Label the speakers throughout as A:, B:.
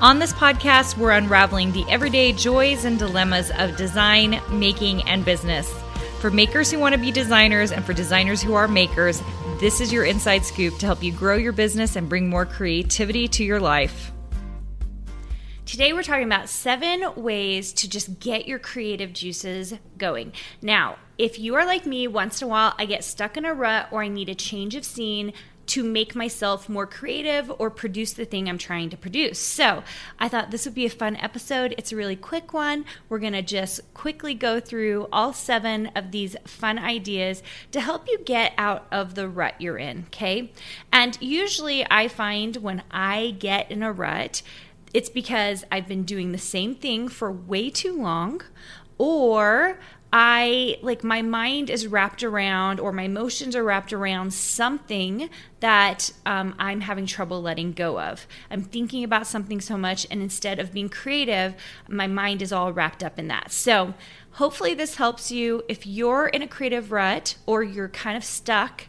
A: On this podcast, we're unraveling the everyday joys and dilemmas of design, making, and business. For makers who want to be designers and for designers who are makers, this is your inside scoop to help you grow your business and bring more creativity to your life. Today, we're talking about seven ways to just get your creative juices going. Now, if you are like me, once in a while I get stuck in a rut or I need a change of scene, to make myself more creative or produce the thing I'm trying to produce. So I thought this would be a fun episode. It's a really quick one. We're going to just quickly go through all seven of these fun ideas to help you get out of the rut you're in. Okay. And usually I find when I get in a rut, it's because I've been doing the same thing for way too long or I like my mind is wrapped around or my emotions are wrapped around something that um, I'm having trouble letting go of. I'm thinking about something so much, and instead of being creative, my mind is all wrapped up in that. So, hopefully, this helps you. If you're in a creative rut or you're kind of stuck,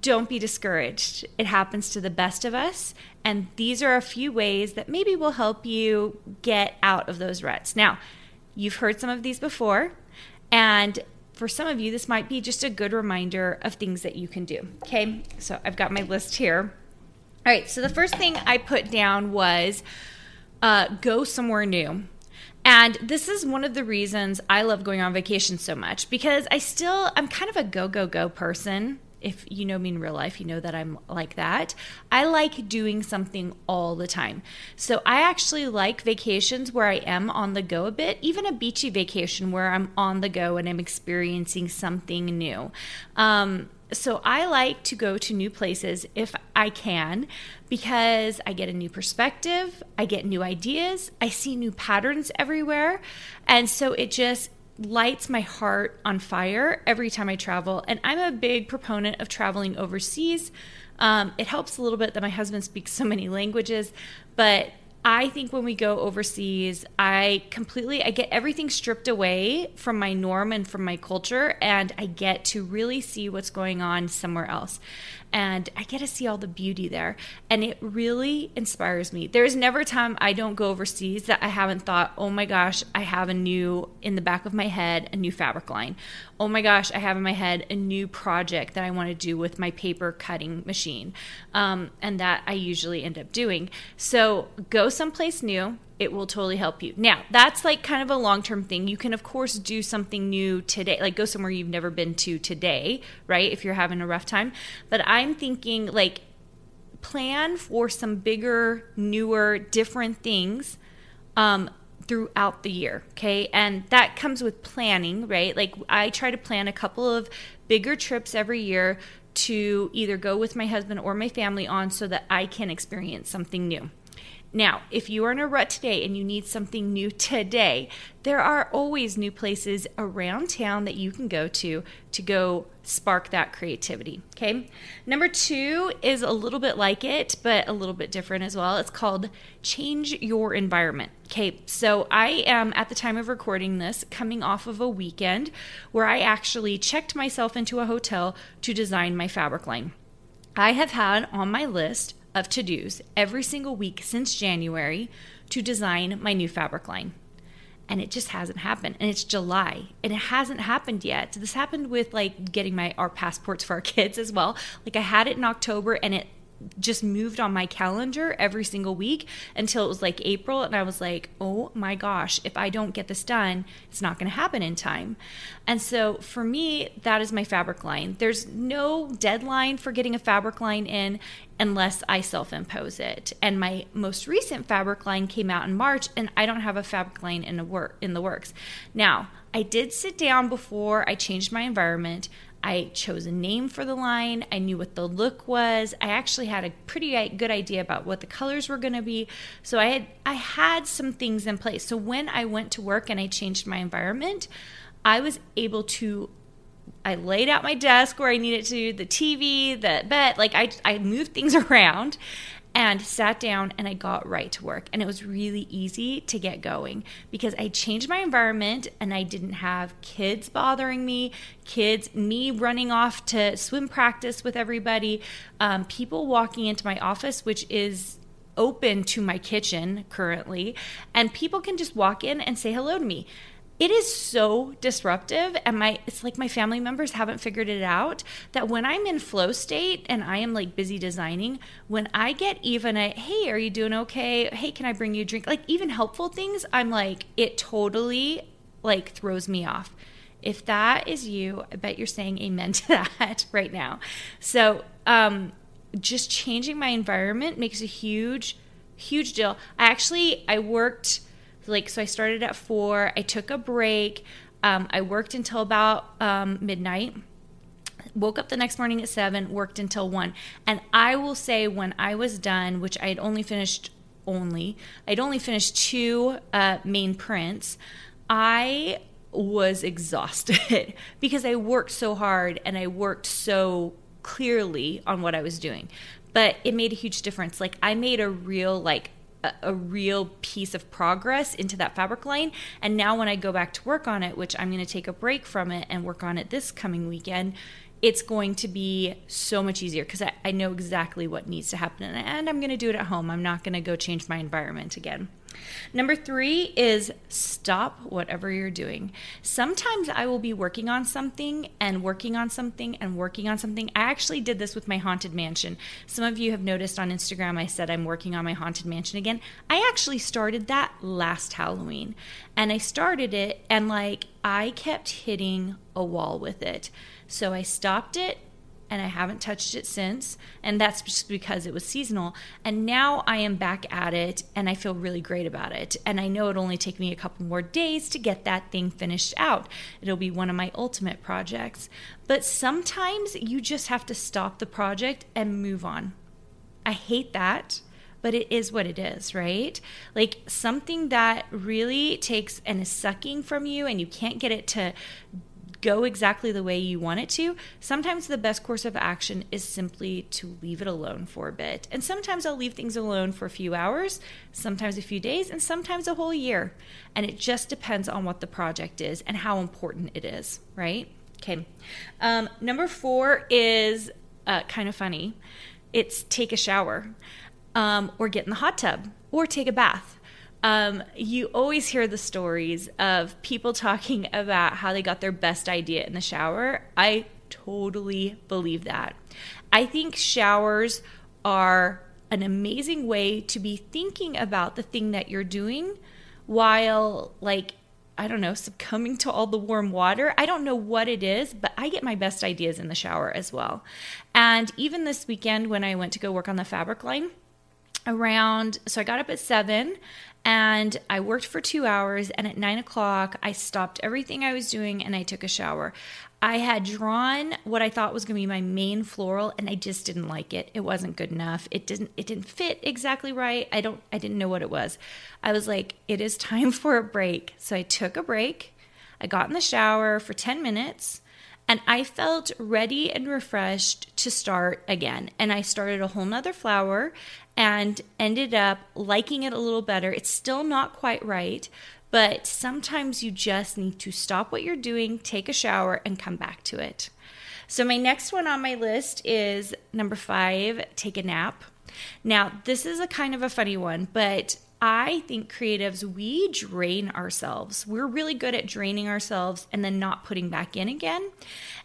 A: don't be discouraged. It happens to the best of us. And these are a few ways that maybe will help you get out of those ruts. Now, you've heard some of these before. And for some of you, this might be just a good reminder of things that you can do. Okay, so I've got my list here. All right, so the first thing I put down was uh, go somewhere new. And this is one of the reasons I love going on vacation so much because I still, I'm kind of a go, go, go person if you know me in real life, you know that I'm like that. I like doing something all the time. So I actually like vacations where I am on the go a bit, even a beachy vacation where I'm on the go and I'm experiencing something new. Um, so I like to go to new places if I can because I get a new perspective, I get new ideas, I see new patterns everywhere. And so it just lights my heart on fire every time I travel. And I'm a big proponent of traveling overseas. Um, it helps a little bit that my husband speaks so many languages, but I think when we go overseas, I completely I get everything stripped away from my norm and from my culture and I get to really see what's going on somewhere else. And I get to see all the beauty there and it really inspires me. There's never a time I don't go overseas that I haven't thought, "Oh my gosh, I have a new in the back of my head a new fabric line." "Oh my gosh, I have in my head a new project that I want to do with my paper cutting machine." Um, and that I usually end up doing. So, go someplace new. It will totally help you. Now, that's like kind of a long term thing. You can, of course, do something new today, like go somewhere you've never been to today, right? If you're having a rough time. But I'm thinking like plan for some bigger, newer, different things um, throughout the year. Okay. And that comes with planning, right? Like I try to plan a couple of bigger trips every year to either go with my husband or my family on so that I can experience something new. Now, if you are in a rut today and you need something new today, there are always new places around town that you can go to to go spark that creativity. Okay. Number two is a little bit like it, but a little bit different as well. It's called change your environment. Okay. So I am at the time of recording this coming off of a weekend where I actually checked myself into a hotel to design my fabric line. I have had on my list of to dos every single week since January to design my new fabric line. And it just hasn't happened. And it's July and it hasn't happened yet. This happened with like getting my our passports for our kids as well. Like I had it in October and it just moved on my calendar every single week until it was like April. And I was like, oh my gosh, if I don't get this done, it's not going to happen in time. And so for me, that is my fabric line. There's no deadline for getting a fabric line in unless I self impose it. And my most recent fabric line came out in March, and I don't have a fabric line in, the work, in the works. Now, I did sit down before I changed my environment. I chose a name for the line. I knew what the look was. I actually had a pretty uh, good idea about what the colors were going to be. So I had I had some things in place. So when I went to work and I changed my environment, I was able to I laid out my desk where I needed to, the TV, the bed, like I I moved things around and sat down and I got right to work. And it was really easy to get going because I changed my environment and I didn't have kids bothering me, kids, me running off to swim practice with everybody, um, people walking into my office, which is open to my kitchen currently, and people can just walk in and say hello to me it is so disruptive and my it's like my family members haven't figured it out that when i'm in flow state and i am like busy designing when i get even a hey are you doing okay? Hey can i bring you a drink? Like even helpful things i'm like it totally like throws me off. If that is you i bet you're saying amen to that right now. So um just changing my environment makes a huge huge deal. I actually i worked like so i started at four i took a break um, i worked until about um, midnight. Woke up the next morning at seven worked until one. And i will say when i was done which i had only finished only i'd only finished two uh, main prints i was exhausted because i worked so hard and i worked so clearly on what i was doing. But it made a huge difference. Like i made a real like a, real piece of progress into that fabric line. And now when I go back to work on it, which I'm going to take a break from it and work on it this coming weekend, it's going to be so much easier because I, I, know exactly what needs to happen and I'm going to do it at home. I'm not going to go change my environment again. Number three is stop whatever you're doing. Sometimes I will be working on something and working on something and working on something. I actually did this with my haunted mansion. Some of you have noticed on Instagram I said I'm working on my haunted mansion again. I actually started that last Halloween and I started it and like I kept hitting a wall with it. So I stopped it and I haven't touched it since. And that's just because it was seasonal. And now I am back at it and I feel really great about it. And I know it'll only take me a couple more days to get that thing finished out. It'll be one of my ultimate projects. But sometimes you just have to stop the project and move on. I hate that but it is what it is, right? Like something that really takes and is sucking from you and you can't get it to go exactly the way you want it to, sometimes the best course of action is simply to leave it alone for a bit. And sometimes I'll leave things alone for a few hours, sometimes a few days, and sometimes a whole year. And it just depends on what the project is and how important it is, right? Okay. Um, number four is uh, kind of funny. It's take a shower um, or get in the hot tub or take a bath um, you always hear the stories of people talking about how they got their best idea in the shower. I totally believe that. I think showers are an amazing way to be thinking about the thing that you're doing while, like, I don't know, succumbing to all the warm water. I don't know what it is, but I get my best ideas in the shower as well. And even this weekend, when I went to go work on the fabric line, around, so I got up at seven and I worked for two hours. And at nine o'clock, I stopped everything I was doing and I took a shower. I had drawn what I thought was going to be my main floral and I just didn't like it. It wasn't good enough. It didn't it didn't fit exactly right. I don't I didn't know what it was. I was like it is time for a break. So I took a break. I got in the shower for 10 minutes and I felt ready and refreshed to start again. And I started a whole nother flower and ended up liking it a little better. It's still not quite right, but sometimes you just need to stop what you're doing, take a shower, and come back to it. So, my next one on my list is number five take a nap. Now, this is a kind of a funny one, but I think creatives, we drain ourselves. We're really good at draining ourselves and then not putting back in again.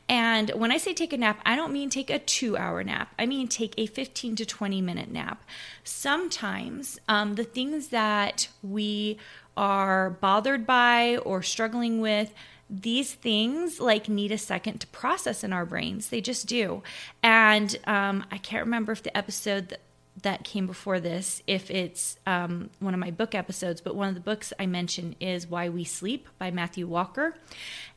A: And when I say take a nap, I don't mean take a two hour nap. I mean take a 15 to 20 minute nap. Sometimes um, the things that we are bothered by or struggling with, these things like need a second to process in our brains. They just do. And um, I can't remember if the episode that came before this if it's um, one of my book episodes, but one of the books I mention is Why We Sleep by Matthew Walker.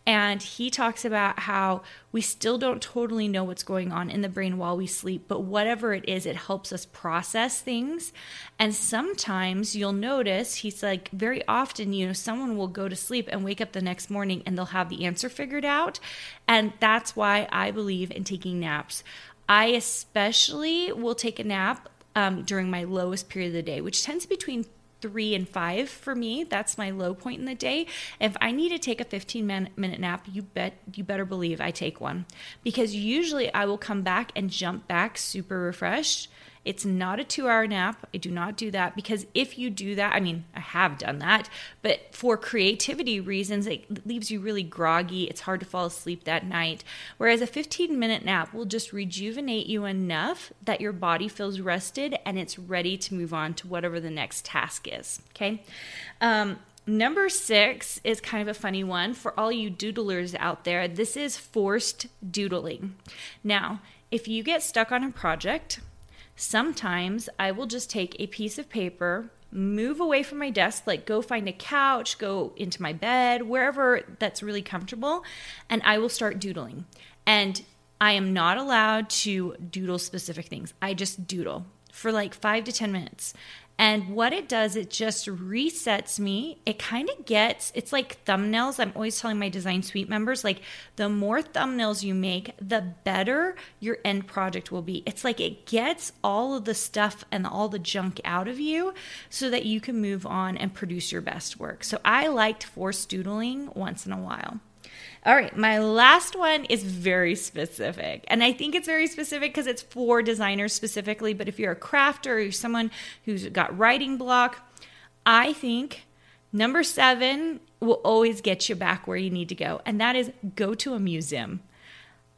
A: And he talks about how we still don't totally know what's going on in the brain while we sleep, but whatever it is, it helps us process things. And sometimes you'll notice, he's like, very often, you know, someone will go to sleep and wake up the next morning and they'll have the answer figured out. And that's why I believe in taking naps. I especially will take a nap um, during my lowest period of the day, which tends to be between three and five for me. That's my low point in the day. If I need to take a 15 minute nap, you bet you better believe I take one because usually I will come back and jump back super refreshed it's not a two hour nap. I do not do that because if you do that, I mean, I have done that, but for creativity reasons, it leaves you really groggy. It's hard to fall asleep that night. Whereas a 15 minute nap will just rejuvenate you enough that your body feels rested and it's ready to move on to whatever the next task is. Okay. Um, Number six is kind of a funny one for all you doodlers out there. This is forced doodling. Now, if you get stuck on a project, Sometimes I will just take a piece of paper, move away from my desk, like go find a couch, go into my bed, wherever that's really comfortable, and I will start doodling. And I am not allowed to doodle specific things. I just doodle for like five to 10 minutes. And what it does, it just resets me. It kind of gets, it's like thumbnails. I'm always telling my design suite members, like, the more thumbnails you make, the better your end project will be. It's like it gets all of the stuff and all the junk out of you so that you can move on and produce your best work. So I liked forced doodling once in a while. All right, my last one is very specific. And I think it's very specific because it's for designers specifically. But if you're a crafter or you're someone who's got writing block, I think number seven will always get you back where you need to go. And that is go to a museum.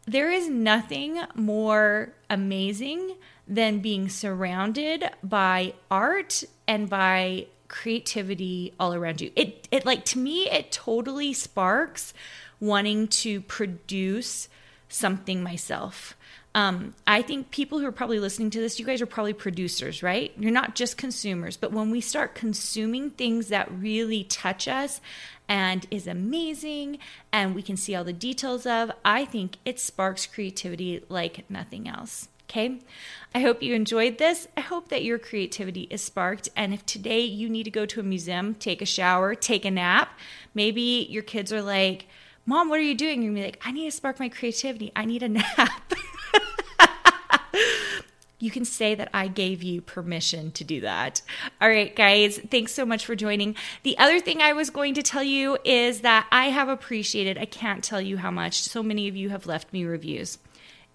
A: There is nothing more amazing than being surrounded by art and by creativity all around you. It it like to me it totally sparks wanting to produce something myself. Um, I think people who are probably listening to this, you guys are probably producers, right? You're not just consumers, but when we start consuming things that really touch us and is amazing and we can see all the details of, I think it sparks creativity like nothing else. Okay. I hope you enjoyed this. I hope that your creativity is sparked. And if today you need to go to a museum, take a shower, take a nap, maybe your kids are like, Mom, what are you doing? You're gonna be like, I need to spark my creativity. I need a nap. you can say that I gave you permission to do that. All right, guys, thanks so much for joining. The other thing I was going to tell you is that I have appreciated, I can't tell you how much, so many of you have left me reviews.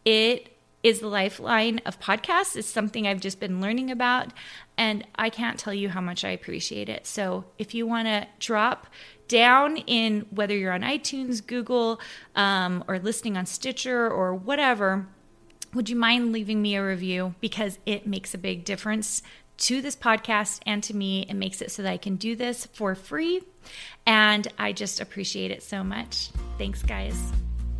A: It is the lifeline of podcasts. It's something I've just been learning about, and I can't tell you how much I appreciate it. So if you want to drop down in whether you're on iTunes, Google, um, or listening on Stitcher or whatever, would you mind leaving me a review? Because it makes a big difference to this podcast and to me. It makes it so that I can do this for free. And I just appreciate it so much. Thanks, guys.